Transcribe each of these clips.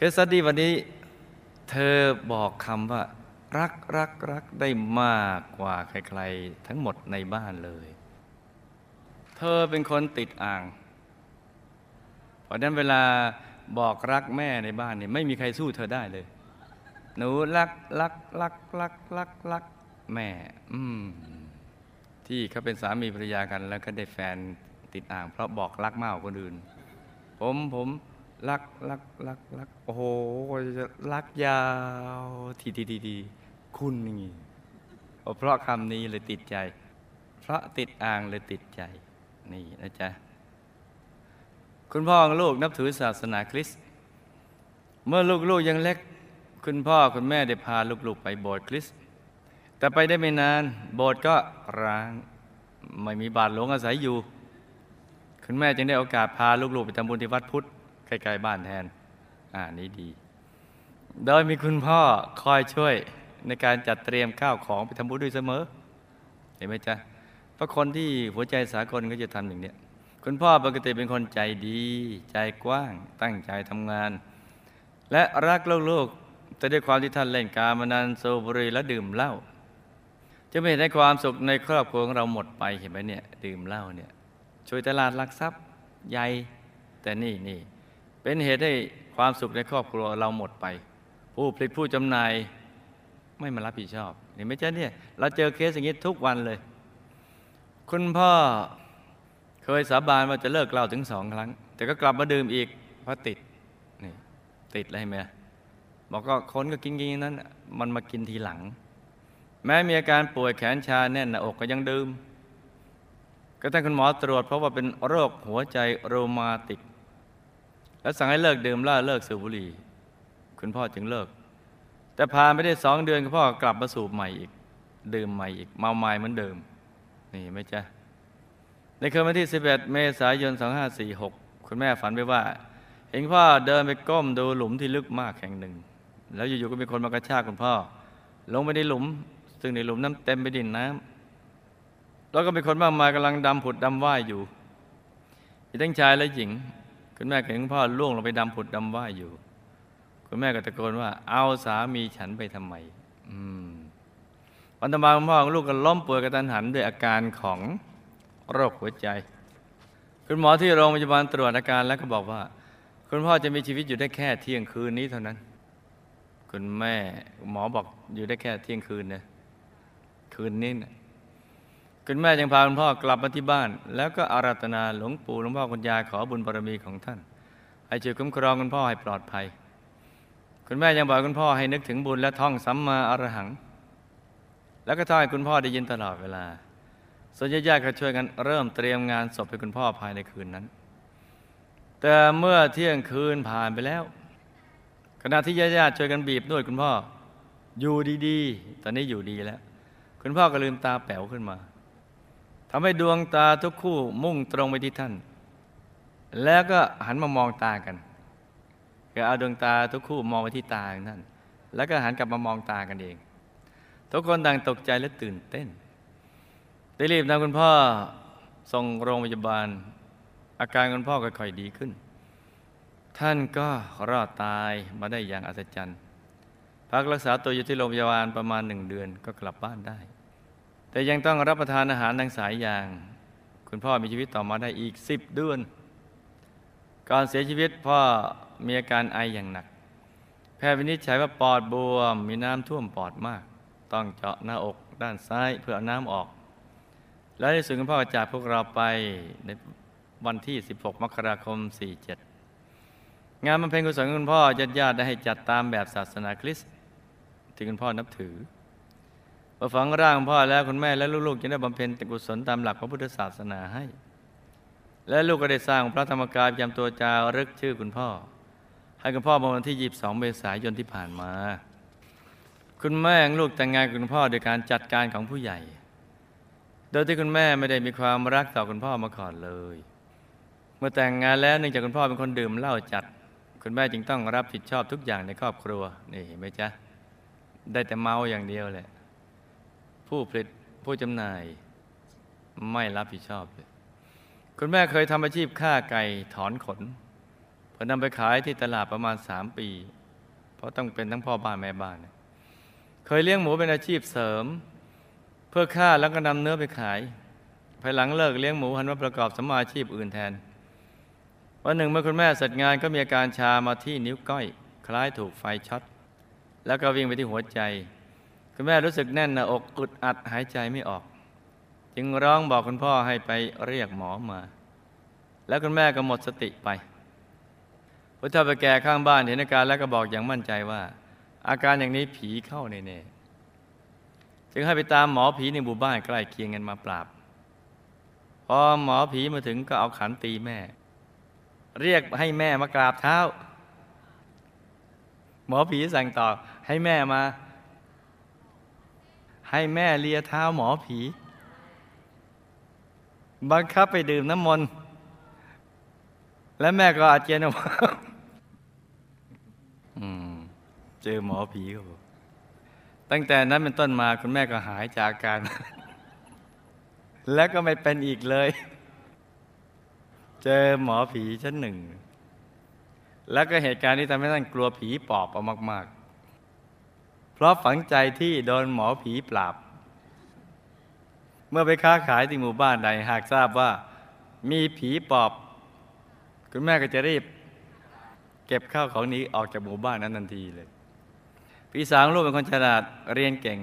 เคสดีวันนี้เธอบอกคำว่า รักรักรักได้มากกว่าใครๆ ทั้งหมดในบ้านเลย เธอเป็นคนติดอ่าง เพราะนั้นเวลาบอกรักแม่ในบ้านเนี่ยไม่มีใครสู้เธอได้เลย หนูรักรักรักรักรักรักแม่ อืมที่เขาเป็นสามีภรรยากัน แล้วก็ได้แฟนติดอ่าง เพราะบอกรักมากกว่าคนอื่น ผมผม รักรักรักรักโอ้โหจะรักยาวทีทีทีทีคุณนี่เพราะคำนี้เลยติดใจ เพราะติดอ่างเลยติดใจ นี่นะจ๊ะ คุณพ่ออลูกนับถือศาสนาคริสต์เมื่อลูกๆยังเล็ก คุณพ่อคุณแม่ได้พาลูกๆไปโบสถ์คริสต์แต่ไปได้ไม่นาน โบสถ์ก็ร้าง ไม่มีบาทหลวงอาศัยอยู่ คุณแม่จึงได้โอกาสพาลูกๆไปทำบุญที่วัดพุทธ ใกล้ๆบ้านแทน อ่านี้ดี โดยมีคุณพ่อคอยช่วยในการจัดเตรียมข้าวของไปทำบุญด้วยเสมอ เห็นไหมจ๊ะพราะคนที่หัวใจสากลก็จะทำอย่างนี้คุณพ่อปกติเป็นคนใจดี ใจกว้าง ตั้งใจทำงาน และรักลูกๆแต่ด้วยความที่ท่านเล่นการมานานโซบุรีและดื่มเหล้าจะไม่เห็นให้ความสุขในครอบครัวของเราหมดไปเห็นไหมเนี่ย ดื่มเหล้าเนี่ยช่วยตลาดลักทรัพย์ใหญ่แต่นี่นี่ เป็นเหตุให้ความสุขในครอบครัวเราหมดไป ผู้ผลิตผู้จำหน่ายไม่มารับผิดชอบเห็นไหมจ๊ะเนี่ยเราเจอเคสอย่างนี้ทุกวันเลย คุณพ่อเคยสาบานว่าจะเลิกเหล้าถึงสองครั้ง แต่ก็กลับมาดื่มอีกเพราะติดนี่ติดอะไรไหมบอกก็คนก็กินกินนั้น มันมากินทีหลัง แม้มีอาการป่วยแขนชาแน่นหน้าอกก็ยังดื่ม ก็ท่านคุณหมอตรวจเพราะว่าเป็นโรคหัวใจโรมาติก แล้วสั่งให้เลิกดื่มเหล้าเลิกสูบบุหรี่ คุณพ่อจึงเลิก แต่ผ่านไปได้สองเดือนคุณพ่อกลับมาสูบใหม่อีก ดื่มใหม่อีก เมาใหม่เหมือนเดิม นี่ไหมจ๊ะในคืนวันที่ 11 เมษายน 2546 คุณแม่ฝันไปว่า เห็นพ่อเดินไปก้มดูหลุมที่ลึกมากแห่งหนึ่ง แล้วอยู่ๆก็มีคนมากระชากคุณพ่อ ลงไปในหลุม ซึ่งในหลุมน้ำเต็มไปดินน้ำแล้วก็มีคนมากมายกำลังดำผุดดำว่ายอยู่มีทั้งชายและหญิง คุณแม่เห็นคุณพ่อล่วงลงไปดำผุดดำว่ายอยู่ คุณแม่ก็ตะโกนว่า เอาสามีฉันไปทำไมอืมวันต่อมาคุณพ่อของลูกก็ล้มป่วยกระตันหันด้วยอาการของโรคหัวใจ คุณหมอที่โรงพยาบาลตรวจอาการแล้วก็บอกว่า คุณพ่อจะมีชีวิตอยู่ได้แค่เที่ยงคืนนี้เท่านั้น คุณแม่หมอบอกอยู่ได้แค่เที่ยงคืนนะคืนนี้นะ คุณแม่ยังพาคุณพ่อกลับมาที่บ้าน แล้วก็อาราธนาหลวงปู่หลวงพ่อคุณยายขอบุญบารมีของท่านให้ช่วยคุ้มครองคุณพ่อให้ปลอดภัย คุณแม่ยังบอกคุณพ่อให้นึกถึงบุญและท่องสัมมาอรหัง แล้วก็ท่องให้คุณพ่อได้ยินตลอดเวลา ส่วนญาติๆก็ช่วยกันเริ่มเตรียมงานศพให้คุณพ่อภายในคืนนั้น แต่เมื่อเที่ยงคืนผ่านไปแล้ว ขณะที่ญาติๆช่วยกันบีบนวดคุณพ่ออยู่ดีๆ ตอนนี้อยู่ดีแล้ว คุณพ่อก็ลืมตาแป๋วขึ้นมา ทำให้ดวงตาทุกคู่มุ่งตรงไปที่ท่าน แล้วก็หันมามองตากันก็เอาดวงตาทุกคู่มองไปที่ตาของท่าน แล้วก็หันกลับมามองตากันเอง ทุกคนต่างตกใจและตื่นเต้นได้รีบนำคุณพ่อส่งโรงพยาบาล อาการคุณพ่อค่อยๆดีขึ้น ท่านก็รอดตายมาได้อย่างอัศจรรย์ พักรักษาตัวอยู่ที่โรงพยาบาลประมาณหนึ่งเดือนก็กลับบ้านได้ แต่ยังต้องรับประทานอาหารทางสายยาง คุณพ่อมีชีวิตต่อมาได้อีกสิบเดือน ก่อนเสียชีวิตพ่อมีอาการไออย่างหนัก แพทย์วินิจฉัยว่าปอดบวม มีน้ำท่วมปอดมาก ต้องเจาะหน้าอกด้านซ้ายเพื่อเอาน้ำออก และในสุดคุณพ่อจากพวกเราไปในวันที่ 16 มกราคม 47 งานบำเพ็ญกุศลคุณพ่อญาติญาติได้ให้จัดตามแบบศาสนาคริสต์ที่คุณพ่อนับถือ พอฝังร่างพ่อแล้วคุณแม่และลูกๆจะได้บำเพ็ญกุศลตามหลักพระพุทธศาสนาให้ และลูกก็ได้สร้างพระธรรมกายประจำตัวจารึกชื่อคุณพ่อ ให้คุณพ่อเมื่อวันที่ 22 เมษายนที่ผ่านมา คุณแม่ของลูกแต่งงานกับคุณพ่อโดยการจัดการของผู้ใหญ่ โดยที่คุณแม่ไม่ได้มีความรักต่อคุณพ่อมาก่อนเลย เมื่อแต่งงานแล้วเนื่องจากคุณพ่อเป็นคนดื่มเหล้าจัด คุณแม่จึงต้องรับผิดชอบทุกอย่างในครอบครัวนี่เห็นไหมจ๊ะได้แต่เมาอย่างเดียวแหละ ผู้ผลิตผู้จำหน่าย ไม่รับผิดชอบเลยคุณแม่เคยทำอาชีพฆ่าไก่ถอนขนผพอนำไปขายที่ตลาดประมาณสามปี เพราะต้องเป็นทั้งพ่อบ้านแม่บ้าน เคยเลี้ยงหมูเป็นอาชีพเสริม เพื่อฆ่าแล้วก็นำเนื้อไปขาย ภายหลังเลิกเลี้ยงหมูหันมาประกอบสมมาอาชีพอื่นแทน วันหนึ่งเมื่อคุณแม่เสร็จงานก็มีอาการชามาที่นิ้วก้อย คล้ายถูกไฟช็อตแล้วก็วิ่งไปที่หัวใจ คุณแม่รู้สึกแน่นหน้าอกอึดอัดหายใจไม่ออก จึงร้องบอกคุณพ่อให้ไปเรียกหมอมา แล้วคุณแม่ก็หมดสติไปพุทธไปแก่ข้างบ้านเห็นอาการแล้วก็บอกอย่างมั่นใจว่า อาการอย่างนี้ผีเข้าแน่ๆจึงให้ไปตามหมอผีในหมู่บ้านใกล้เคียงกันมาปราบพอหมอผีมาถึงก็เอาขันตีแม่ เรียกให้แม่มากราบเท้า หมอผีสั่งต่อให้แม่มา ให้แม่เลียเท้าหมอผี บังคับไปดื่มน้ำมนต์ และแม่ก็อาเจียนออกมาเจอหมอผีครับตั้งแต่นั้นเป็นต้นมาคุณแม่ก็หายจากอาการ แล้วก็ไม่เป็นอีกเลย เจอหมอผีชั้นหนึ่ง แล้วก็เหตุการณ์นี้ทำให้ท่านกลัวผีปอบเอามากๆ เพราะฝังใจที่โดนหมอผีปราบ เมื่อไปค้าขายที่หมู่บ้านใดหากทราบว่า มีผีปอบ คุณแม่ก็จะรีบ เก็บข้าวของนี้ออกจากหมู่บ้านนั้นทันทีเลย พี่สาวลูกเป็นคนฉลาดเรียนเก่ง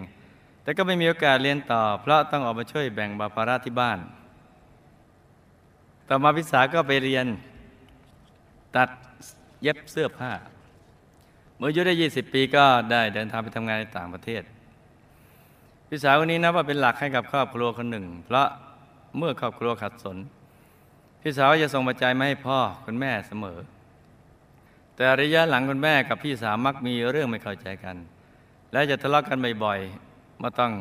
แต่ก็ไม่มีโอกาสเรียนต่อ เพราะต้องออกมาช่วยแบ่งบาภาระที่บ้าน ต่อมาพี่สาวก็ไปเรียน ตัดเย็บเสื้อผ้า เมื่ออายุได้ 20 ปีก็ได้เดินทางไปทำงานในต่างประเทศ พี่สาวคนนี้นับว่าเป็นหลักให้กับครอบครัวคนหนึ่ง เพราะเมื่อครอบครัวขัดสน พี่สาวจะส่งปัจจัยมาให้พ่อคุณแม่เสมอ แต่ระยะหลังคุณแม่กับพี่สาวมักมีเรื่องไม่เข้าใจกัน และจะทะเลาะกันบ่อยๆมาต้อง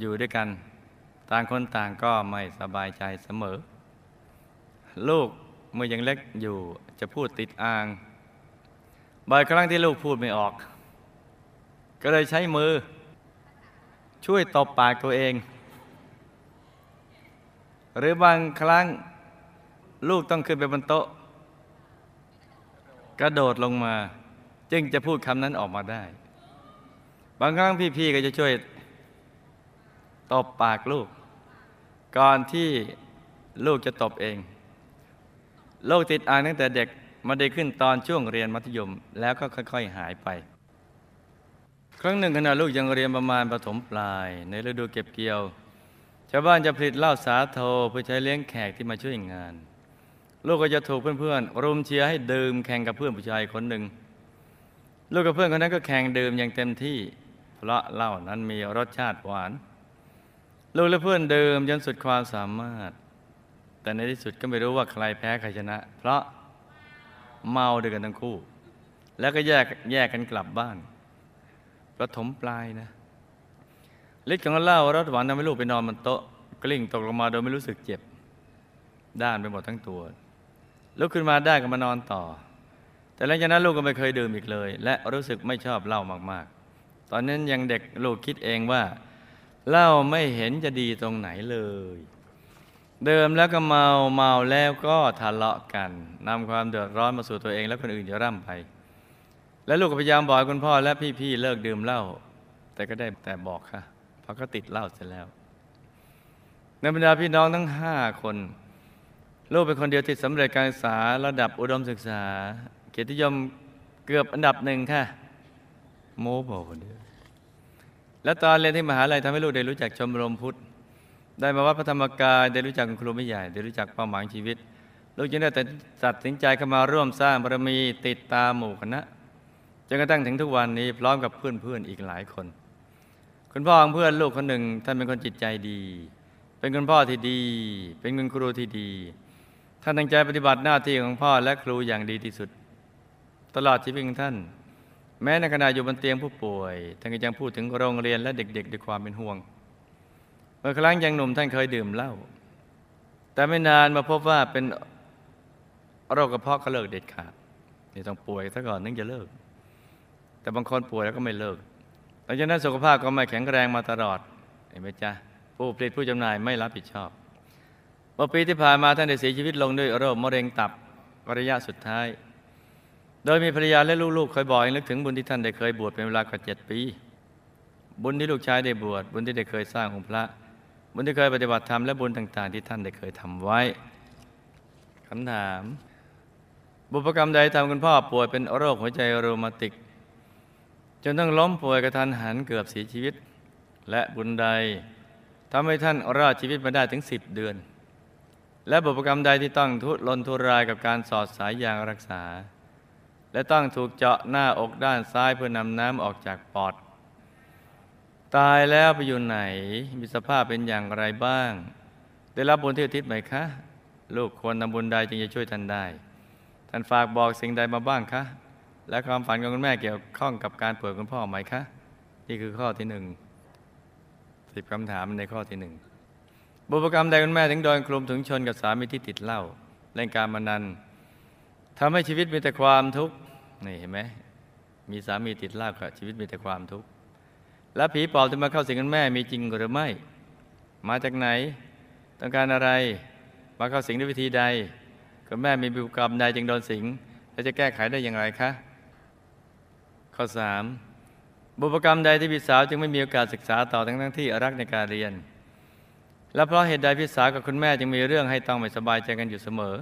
อยู่ด้วยกัน ต่างคนต่างก็ไม่สบายใจเสมอ ลูกเมื่อยังเล็กอยู่จะพูดติดอ่าง บ่อยครั้งที่ลูกพูดไม่ออก ก็เลยใช้มือ ช่วยตบปากตัวเอง หรือบางครั้งลูกต้องขึ้นไปบนโต๊ะ กระโดดลงมา จึงจะพูดคำนั้นออกมาได้ บางครั้งพี่ๆก็จะช่วยตบปากลูก ก่อนที่ลูกจะตบเองโรคติดอ่างตั้งแต่เด็ก มาได้ขึ้นตอนช่วงเรียนมัธยมแล้วก็ค่อย ๆ หายไป ครั้งหนึ่งขณะลูกยังเรียนประมาณประถมปลาย ในฤดูเก็บเกี่ยว ชาวบ้านจะผลิตเหล้าสาโทเพื่อใช้เลี้ยงแขกที่มาช่วยงาน ลูกก็จะถูกเพื่อนๆรุมเชียร์ให้ดื่มแข่งกับเพื่อนผู้ชายคนหนึ่ง ลูกกับเพื่อนคนนั้นก็แข่งดื่มอย่างเต็มที่เพราะเหล้านั้นมีรสชาติหวาน ลูกและเพื่อนดื่มจนสุดความสามารถ แต่ในที่สุดก็ไม่รู้ว่าใครแพ้ใครชนะ เพราะ เมาด้วยกันทั้งคู่ แล้วก็แยกแยกกันกลับบ้านประถมปลายนะฤทธิ์ของเหล้ารสหวานทำให้ลูกไปนอนบนโต๊ะกลิ้งตกลงมาโดยไม่รู้สึกเจ็บ ด้านไปหมดทั้งตัวลุกขึ้นมาได้ก็มานอนต่อ แต่หลังจากนั้นลูกก็ไม่เคยดื่มอีกเลย และรู้สึกไม่ชอบเหล้ามากๆ ตอนนั้นยังเด็กลูกคิดเองว่าเหล้าไม่เห็นจะดีตรงไหนเลย เดิมแล้วก็เมาเมาแล้วก็ทะเลาะกันนำความเดือดร้อนมาสู่ตัวเองและคนอื่นจะร่ำไป และลูกก็พยายามบอกคุณพ่อและพี่ๆเลิกดื่มเหล้าแต่ก็ได้แต่บอกค่ะเพราะก็ติดเหล้าเสร็จแล้วในบรรดาพี่น้องทั้งห้าคน ลูกเป็นคนเดียวที่สำเร็จการศึกษาระดับอุดมศึกษา เกียรติยมเกือบอันดับหนึ่งค่ะ โมบอกคนเดียวและตอนเรียนที่มหาลัยทำให้ลูกได้รู้จักชมรมพุทธ ได้มาวัดพระธรรมกายได้รู้จักคุณครูไม่ใหญ่ ได้รู้จักเป้าหมายชีวิต ลูกจึงได้ตัดสินใจเข้ามาร่วมสร้างบารมีติดตามหมู่คณะจนกระทั่งถึงทุกวันนี้พร้อมกับเพื่อนๆอีกหลายคน คุณพ่อของเพื่อนลูกคนหนึ่งท่านเป็นคนจิตใจดี เป็นคุณพ่อที่ดี เป็นคุณครูที่ดี ท่านตั้งใจปฏิบัติหน้าที่ของพ่อและครูอย่างดีที่สุด ตลอดชีวิตของท่าน แม้ในขณะอยู่บนเตียงผู้ป่วยท่านก็ยังพูดถึงโรงเรียนและเด็กๆด้วยความเป็นห่วง เมื่อครั้งยังหนุ่มท่านเคยดื่มเหล้าแต่ไม่นานมาพบว่าเป็นโรคกระเพาะก็เลิกเด็ดขาดนี่ต้องป่วยซะก่อนถึงจะเลิก แต่บางคนป่วยแล้วก็ไม่เลิกหลังจากนั้นสุขภาพก็ไม่แข็งแรงมาตลอดเห็นไหมจ๊ะผู้ผลิตผู้จำหน่ายไม่รับผิดชอบเมื่อปีที่ผ่านมาท่านได้เสียชีวิตลงด้วยโรคมะเร็งตับระยะสุดท้าย โดยมีภรรยาและลูกๆเคยบอกให้นึกถึงบุญที่ท่านได้เคยบวชเป็นเวลากว่าเจ็ดปี บุญที่ลูกชายได้บวชบุญที่ได้เคยสร้างของพระ บุญที่เคยปฏิบัติธรรมและบุญต่างๆ ที่ท่านได้เคยทำไว้คำถาม บุพกรรมใดทำคุณพ่อป่วยเป็นโรคหัวใจโรมาติก จนต้องล้มป่วยกระทันหันเกือบเสียชีวิต และบุญใดทำให้ท่านรอดชีวิตมาได้ถึงสิบเดือน และบุพกรรมใดที่ต้องทุรนทุรายกับการสอดสายยางรักษา และต้องถูกเจาะหน้าอกด้านซ้ายเพื่อนำน้ำออกจากปอด ตายแล้วไปอยู่ไหน มีสภาพเป็นอย่างไรบ้าง ได้รับบุญที่อุทิศไหมคะ ลูกควรทำบุญใดจึงจะช่วยท่านได้ ท่านฝากบอกสิ่งใดมาบ้างคะ และความฝันของคุณแม่เกี่ยวข้องกับการป่วยคุณพ่อไหมคะ นี่คือข้อที่หนึ่งสิบคำถามในข้อที่หนึ่งบุพกรรมใดคุณแม่ถึงโดนคลุมถึงชนกับสามีที่ติดเหล้าเล่นการมานันทำให้ชีวิตมีแต่ความทุกข์นี่เห็นไหมมีสามีติดเหล้ากับชีวิตมีแต่ความทุกข์ และผีปอบที่มาเข้าสิงคุณแม่มีจริงหรือไม่ มาจากไหน ต้องการอะไร มาเข้าสิงด้วยวิธีใด คุณแม่มีบุพกรรมใดจึงโดนสิง และจะแก้ไขได้อย่างไรคะ ข้อสามบุพกรรมใดที่พี่สาวจึงไม่มีโอกาสศึกษาต่อทั้งทั้งที่รักในการเรียน และเพราะเหตุใดพี่สาวกับคุณแม่จึงมีเรื่องให้ต้องไม่สบายใจกันอยู่เสมอ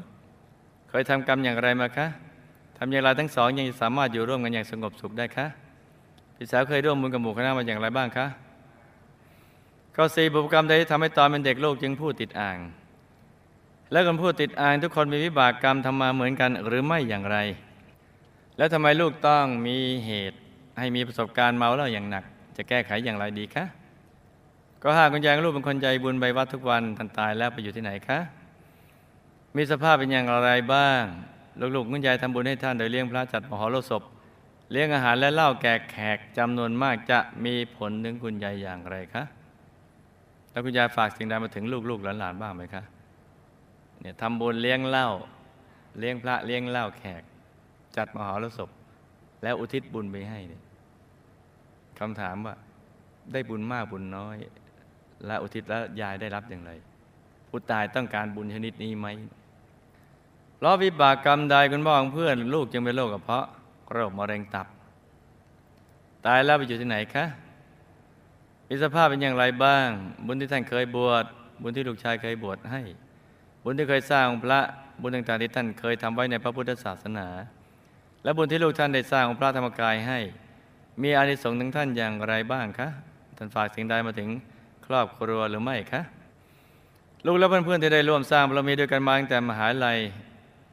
เคยทำกรรมอย่างไรมาคะทำอย่างไรทั้งสองยังสามารถอยู่ร่วมกันอย่างสงบสุขได้คะ พี่สาวเคยร่วมบุญกับหมู่คณะมาอย่างไรบ้างคะข้อสี่บุพกรรมใดที่ทำให้ตอนเป็นเด็กโลกจึงพูดติดอ่าง และคนพูดติดอ่างทุกคนมีวิบากกรรมทำมาเหมือนกันหรือไม่อย่างไร แล้วทำไมลูกต้องมีเหตุให้มีประสบการณ์เมาแล้วอย่างหนัก จะแก้ไขอย่างไรดีคะก็หากคุณยายลูกเป็นคนใจบุญไปวัดทุกวันทันตายแล้วไปอยู่ที่ไหนคะมีสภาพเป็นอย่างไรบ้าง ลูกๆคุณยายทำบุญให้ท่านโดยเลี้ยงพระจัดมหรสพ เลี้ยงอาหารและเหล้าแก่แขกจำนวนมากจะมีผลถึงคุณยายอย่างไรคะแล้วคุณยายฝากสิ่งใดมาถึงลูกๆหลานๆบ้างไหมคะเนี่ยทำบุญเลี้ยงเหล้าเลี้ยงพระเลี้ยงเหล้าแขก จัดมหรสพแล้วอุทิศบุญไปให้เนี่ยคำถามว่า ได้บุญมากบุญน้อย และอุทิศแล้วยายได้รับอย่างไร ผู้ตายต้องการบุญชนิดนี้ไหมเพราะวิบากกรรมใดคุณพ่อของเพื่อน ลูกจึงเป็นโรคกระเพาะ โรคมะเร็งตับ ตายแล้วไปอยู่ที่ไหนคะมีสภาพเป็นอย่างไรบ้าง บุญที่ท่านเคยบวช บุญที่ลูกชายเคยบวชให้ บุญที่เคยสร้างพระบุญต่างๆที่ท่านเคยทำไว้ในพระพุทธศาสนา และบุญที่ลูกท่านได้สร้างองค์พระธรรมกายให้ มีอานิสงส์ถึงท่านอย่างไรบ้างคะท่านฝากสิ่งใดมาถึงครอบครัวหรือไม่คะลูกและเพื่อนๆที่ได้ร่วมสร้างบารมีด้วยกันมาตั้งแต่มหาลัย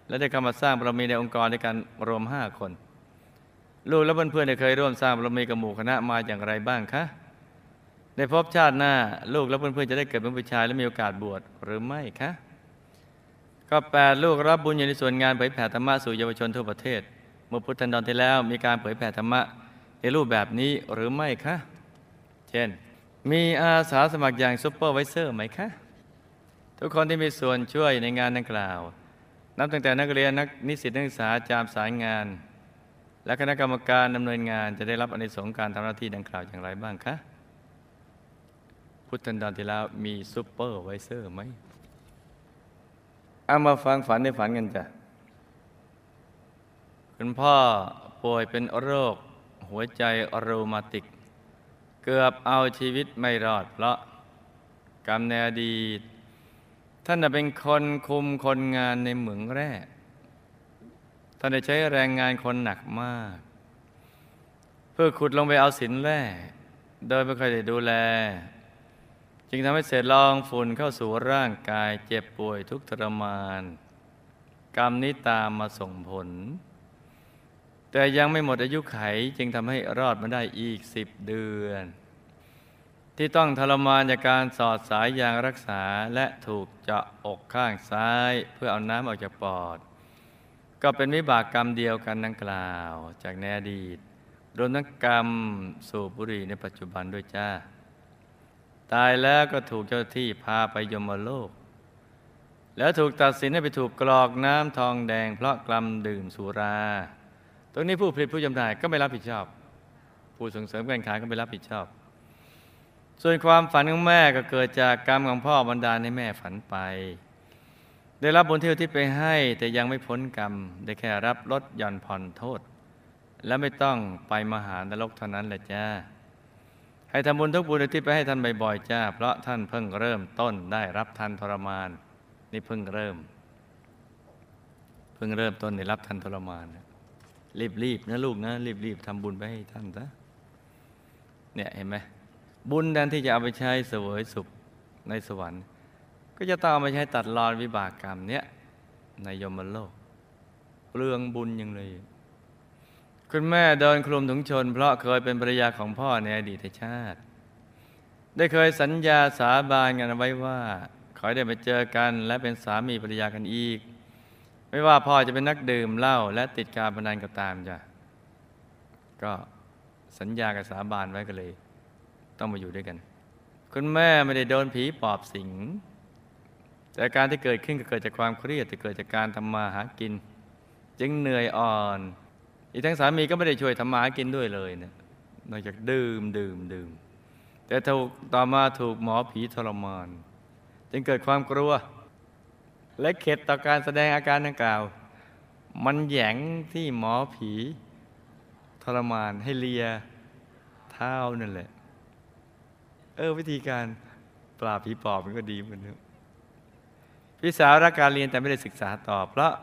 และได้เข้ามาสร้างบารมีในองค์กรด้วยกันรวมห้าคน ลูกและเพื่อนๆเคยร่วมสร้างบารมีกับหมู่คณะมาอย่างไรบ้างคะในภพชาติหน้าลูกและเพื่อนๆจะได้เกิดเป็นผู้ชายและมีโอกาสบวชหรือไม่คะก็แปดลูกรับบุญอยู่ในส่วนงานเผยแผ่ธรรมะสู่เยาวชนทั่วประเทศ เมื่อพุทธันดรที่แล้วมีการเผยแผ่ธรรมะในรูปแบบนี้หรือไม่คะ เช่น มีอาสาสมัครอย่างซุปเปอร์ไวเซอร์ไหมคะ ทุกคนที่มีส่วนช่วยในงานดังกล่าว นับตั้งแต่นักเรียนนักนิสิตนักศึกษาจามสายงาน และคณะกรรมการดำเนินงานจะได้รับอานิสงส์การทำหน้าที่ดังกล่าวอย่างไรบ้างคะพุทธันดรที่แล้วมี supervisor ไหมเอามาฟังฝันในฝันกันจ้ะคุณพ่อป่วยเป็นโรค หัวใจรูมาติก เกือบเอาชีวิตไม่รอด เพราะกรรมในอดีต ท่านน่ะเป็นคนคุมคนงานในเหมืองแร่ ท่านได้ใช้แรงงานคนหนักมาก เพื่อขุดลงไปเอาสินแร่ โดยไม่เคยได้ดูแล จึงทำให้เศษรองฝุ่นเข้าสู่ร่างกายเจ็บป่วยทุกทรมาน กรรมนี้ตามมาส่งผล แต่ยังไม่หมดอายุไขจึงทำให้รอดมาได้อีกสิบเดือน ที่ต้องทรมานจากการสอดสายยางรักษาและถูกเจาะอกข้างซ้าย เพื่อเอาน้ำออกจากปอด ก็เป็นวิบากกรรมเดียวกันดังกล่าวจากในอดีตรวมทั้งกรรมสูบบุหรี่ในปัจจุบันด้วยจ้า ตายแล้วก็ถูกเจ้าที่พาไปยมโลก แล้วถูกตัดสินให้ไปถูกกรอกน้ำทองแดง เพราะกลัมดื่มสุรา ตรงนี้ผู้ผลิตผู้จำหน่ายก็ไม่รับผิดชอบ ผู้ส่งเสริมการขายก็ไม่รับผิดชอบ ส่วนความฝันของแม่ก็เกิดจากกรรมของพ่อบันดาลให้แม่ฝันไป ได้รับบุญที่อุทิศไปให้แต่ยังไม่พ้นกรรม ได้แค่รับลดหย่อนผ่อนโทษ และไม่ต้องไปมหานรกเท่านั้นแหละจ้า ให้ทำบุญทุกบุญอุทิศไปให้ท่านบ่อยๆจ้า เพราะท่านเพิ่งเริ่มต้นได้รับทันทรมาน นี่เพิ่งเริ่ม เพิ่งเริ่มต้นได้รับทันทรมานรีบๆนะลูกนะรีบๆทำบุญไปให้ท่านซะเนี่ยเห็นไหมบุญแทนที่จะเอาไปใช้เสวยสุขในสวรรค์ ก็จะต้องเอาใช้ตัดรอนวิบากกรรมเนี่ยในยมโลกเปลืองบุญยังเลย คุณแม่เดินคลุมถุงชน เพราะเคยเป็นภรรยาของพ่อในอดีตชาติ ได้เคยสัญญาสาบานกันไว้ว่า ขอได้มาเจอกัน และเป็นสามีภรรยากันอีก ไม่ว่าพ่อจะเป็นนักดื่มเหล้าและติดการพนันก็ตามจ้ะก็สัญญากับสาบานไว้ก็เลย ต้องมาอยู่ด้วยกัน คุณแม่ไม่ได้โดนผีปอบสิง แต่การที่เกิดขึ้นก็เกิดจากความเครียดที่เกิดจากการทำมาหากิน จึงเหนื่อยอ่อน อีกทั้งสามีก็ไม่ได้ช่วยทำมาหากินด้วยเลยเนะนอกจากดื่มดื่มดื่ม แต่ถูกต่อมาถูกหมอผีทรมานจึงเกิดความกลัว และเข็ดต่อการแสดงอาการดังกล่าว มันแหยงที่หมอผีทรมานให้เลียเท้านั่นแหละ เออวิธีการปราบผีปอบมันก็ดีเหมือนกัน พี่สาวรักการเรียนแต่ไม่ได้ศึกษาต่อเพราะ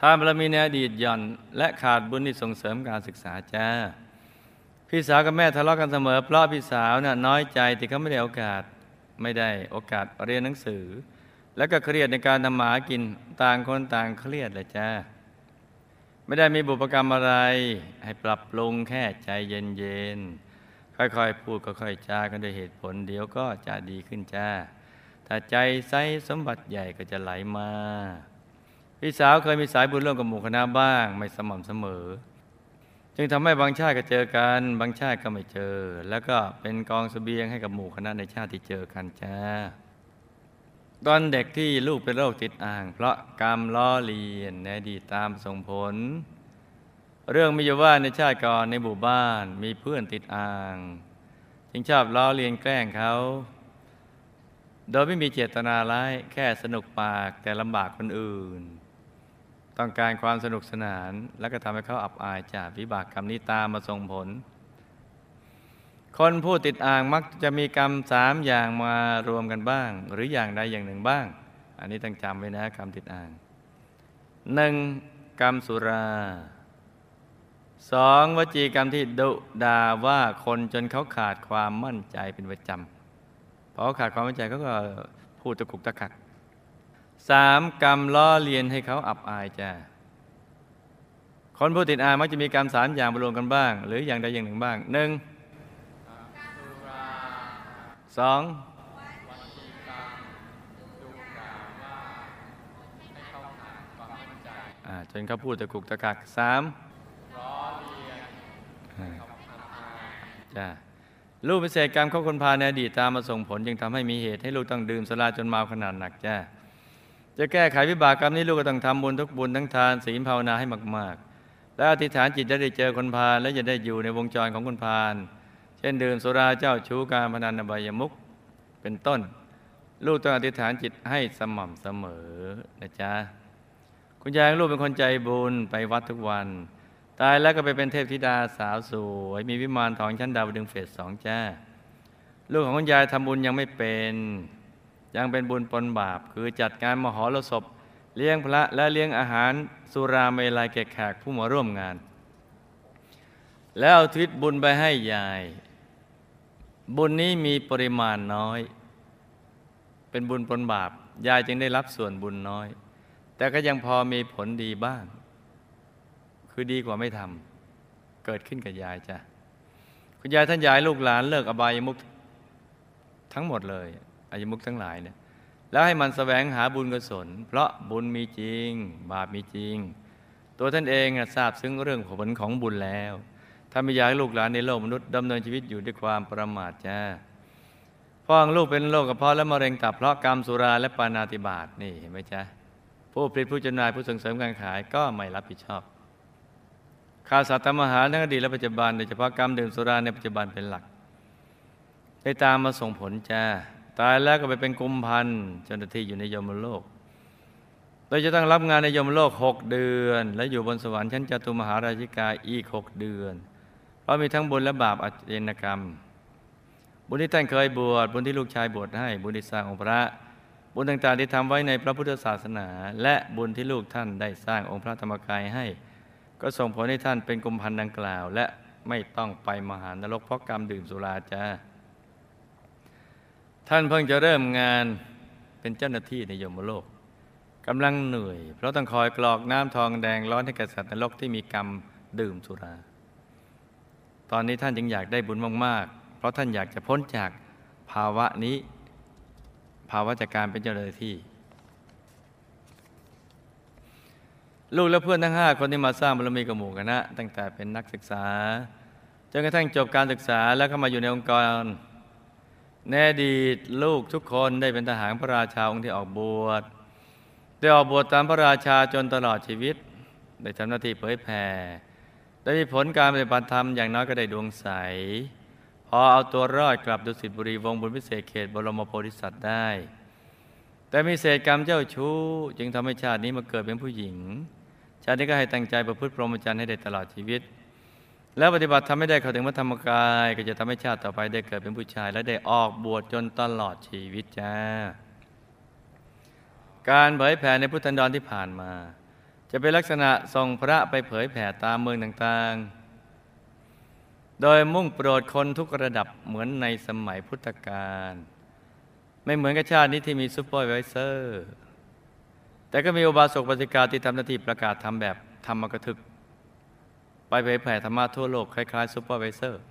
ทานบารมีในอดีตหย่อน และขาดบุญที่ส่งเสริมการศึกษาจ้า พี่สาวกับแม่ทะเลาะกันเสมอ เพราะพี่สาวน่ะน้อยใจที่เขาไม่ได้โอกาสไม่ได้โอกาสเรียนหนังสือ แล้วก็เครียดในการทำหมากินต่างคนต่างเครียดเลยจ้าไม่ได้มีบุพกรรมอะไร ให้ปรับปรุงแค่ใจเย็นๆค่อยๆพูดค่อยๆจากันด้วยเหตุผลเดี๋ยวก็จะดีขึ้นจ้า ถ้าใจใสสมบัติใหญ่ก็จะไหลมา พี่สาวเคยมีสายบุญร่วมกับหมู่คณะบ้าง ไม่สม่ำเสมอ จึงทำให้บางชาติก็เจอกัน บางชาติก็ไม่เจอ แล้วก็เป็นกองสเสบียงให้กับหมู่คณะในชาติที่เจอกันจ้าตอนเด็กที่ลูกเป็นโรคติดอ่าง เพราะกรรมล้อเลียนในดีตตามส่งผล เรื่องมีอยู่ว่าในชาติก่อนในหมู่บ้านมีเพื่อนติดอ่าง จึงชอบล้อเลียนแกล้งเขา โดยไม่มีเจตนาร้ายแค่สนุกปากแต่ลำบากคนอื่น ต้องการความสนุกสนานแล้วก็ทำให้เขาอับอายจากวิบากกรรมนี้ตามมาส่งผล คนผู้ติดอ่างมักจะมีกรรมสามอย่างมารวมกันบ้าง หรืออย่างใดอย่างหนึ่งบ้าง อันนี้ต้องจำไว้นะกรรมติดอ่างหนึ่งกรรมสุราสองวจีกรรมที่ดุด่าว่าคนจนเขาขาดความมั่นใจเป็นประจำ พอเขาขาดความมั่นใจเขาก็พูดตะกุกตะกักสามกรรมล้อเลียนให้เขาอับอายจ้าคนผู้ติดอ่างมักจะมีกรรมสามอย่างรวมกันบ้าง หรืออย่างใดอย่างหนึ่งบ้างหนึ่งสองอ่าจนเขาพูดตะกุกตะกักสามจ้า ลูกเป็นเศษกรรมเขาคนพาในอดีตตามมาส่งผล จึงทำให้มีเหตุให้ลูกต้องดื่มสุราจนเมาขนาดหนักจ้าจะแก้ไขวิบากกรรมนี้ลูกก็ต้องทำบุญทุกบุญทั้งทานศีลภาวนาให้มาก ๆ และอธิษฐานจิตจะได้เจอคนพาและจะได้อยู่ในวงจรของคนพาลเช่นดื่มสุราเจ้าชู้การพนันอบายมุขเป็นต้น ลูกต้องอธิษฐานจิตให้สม่ำเสมอนะจ๊ะคุณยายลูกเป็นคนใจบุญไปวัดทุกวัน ตายแล้วก็ไปเป็นเทพธิดาสาวสวย มีวิมานทองชั้นดาวดึงเฟสสองจ้า ลูกของคุณยายทำบุญยังไม่เป็น ยังเป็นบุญปนบาป คือจัดงานมหรสพ เลี้ยงพระและเลี้ยงอาหารสุราเมลัยแก่แขกผู้มาร่วมงาน แล้วเอาทิศบุญไปให้ยาย บุญนี้มีปริมาณน้อย เป็นบุญปนบาป ยายจึงได้รับส่วนบุญน้อย แต่ก็ยังพอมีผลดีบ้าง คือดีกว่าไม่ทำเกิดขึ้นกับยายจ้ะคุณยายท่านยายลูกหลานเลิกอบายมุขทั้งหมดเลยอายมุขทั้งหลายเนี่ยแล้วให้มันสแสวงหาบุญกุศล เพราะบุญมีจริง บาปมีจริง ตัวท่านเองทราบซึ้งเรื่องผลของบุญแล้วถ้าไม่อยากให้ลูกหลานในโลกมนุษย์ดำเนินชีวิตอยู่ด้วยความประมาทจ้าพ่อของลูกเป็นโรคกระเพาะและมะเร็งตับเพราะกรรมสุราและปานาติบาตนี่เห็นไหมจ๊ะผู้ผลิตผู้จำหน่ายผู้ส่งเสริมการขายก็ไม่รับผิดชอบ ข่าวสัตว์ทำอาหารทั้งอดีตและปัจจุบันโดยเฉพาะกรรมดื่มสุราในปัจจุบันเป็นหลัก ได้ตามมาส่งผลจ้าตายแล้วก็ไปเป็นกุมพันเจ้าหน้าที่อยู่ในยมโลกโดยจะต้องรับงานในยมโลกหกเดือน และอยู่บนสวรรค์ชั้นจตุมหาราชิกาอีกหกเดือน เพราะมีทั้งบุญและบาปอาเจนกรรม บุญที่ท่านเคยบวชบุญที่ลูกชายบวชให้บุญที่สร้างองค์พระ บุญต่างๆที่ทำไว้ในพระพุทธศาสนา และบุญที่ลูกท่านได้สร้างองค์พระธรรมกายให้ ก็ส่งผลให้ท่านเป็นกุมพันธ์ดังกล่าว และไม่ต้องไปมหานรกเพราะกรรมดื่มสุราจ้าท่านเพิ่งจะเริ่มงานเป็นเจ้าหน้าที่ในยมโลกกำลังเหนื่อย เพราะต้องคอยกรอกน้ำทองแดงร้อนให้แก่สัตว์นรกที่มีกรรมดื่มสุรา ตอนนี้ท่านจึงอยากได้บุญมากๆ เพราะท่านอยากจะพ้นจากภาวะนี้ ภาวะจากการเป็นเจ้าหน้าที่ ลูกและเพื่อนทั้งห้าคนที่มาสร้างบารมีกับหมู่คณะตั้งแต่เป็นนักศึกษาจนกระทั่งจบการศึกษาแล้วเข้ามาอยู่ในองค์กรในอดีตลูกทุกคนได้เป็นทหารพระราชาองค์ที่ออกบวชได้ออกบวชตามพระราชาจนตลอดชีวิต ได้ทำหน้าที่เผยแผ่ได้มีผลการปฏิบัติธรรมอย่างน้อยก็ได้ดวงใส พอเอาตัวรอดกลับดุสิตบุรีวงบุญพิเศษเขตบรมโพธิสัตว์ได้ แต่มีเศษกรรมเจ้าชู้จึงทำให้ชาตินี้มาเกิดเป็นผู้หญิง ชาตินี้ก็ให้ตั้งใจประพฤติพรหมจรรย์ให้ได้ตลอดชีวิต แล้วปฏิบัติทำให้ได้เข้าถึงพระธรรมกาย ก็จะทำให้ชาติต่อไปได้เกิดเป็นผู้ชาย และได้ออกบวชจนตลอดชีวิตจ้า การเผยแผ่ในพุทธันดรที่ผ่านมา จะเป็นลักษณะส่งพระไปเผยแผ่ตามเมืองต่างๆ โดยมุ่งโปรดคนทุกระดับเหมือนในสมัยพุทธกาลไม่เหมือนกับชาตินี้ที่มี supervisor แต่ก็มีอุบาสกอุบาสิกาที่ทำหน้าที่ประกาศธรรมแบบธรรมกถึก ไปเผยแผ่ธรรมะทั่วโลกคล้ายๆ supervisor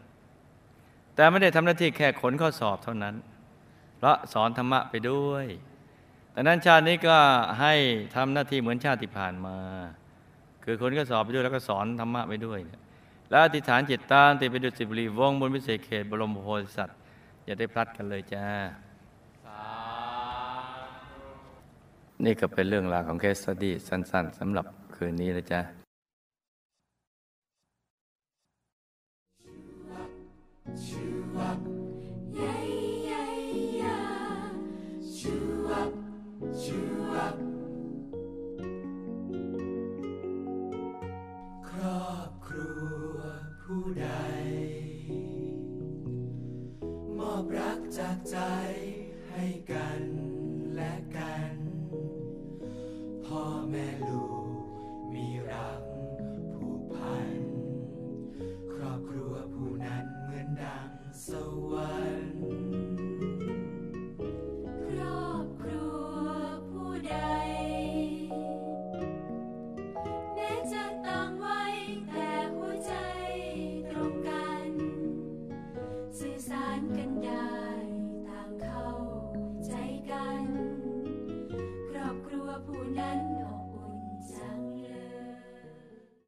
แต่ไม่ได้ทำหน้าที่แค่ขนข้อสอบเท่านั้น เพราะสอนธรรมะไปด้วยดังนั้นชาตินี้ก็ให้ทำหน้าที่เหมือนชาติที่ผ่านมา คือคนก็สอบไปด้วยแล้วก็สอนธรรมะไปด้วยแล้วอธิษฐานจิตตามติไปดุสิบุรีวงบนพิเศษเขตบรมโพธิสัตว์อย่าได้พลัดกันเลยจ้า นี่ก็เป็นเรื่องราวของแคสตี้สั้น ๆสำหรับคืนนี้นะจ๊ะครอบครัวผู้ใด มอบรักจากใจ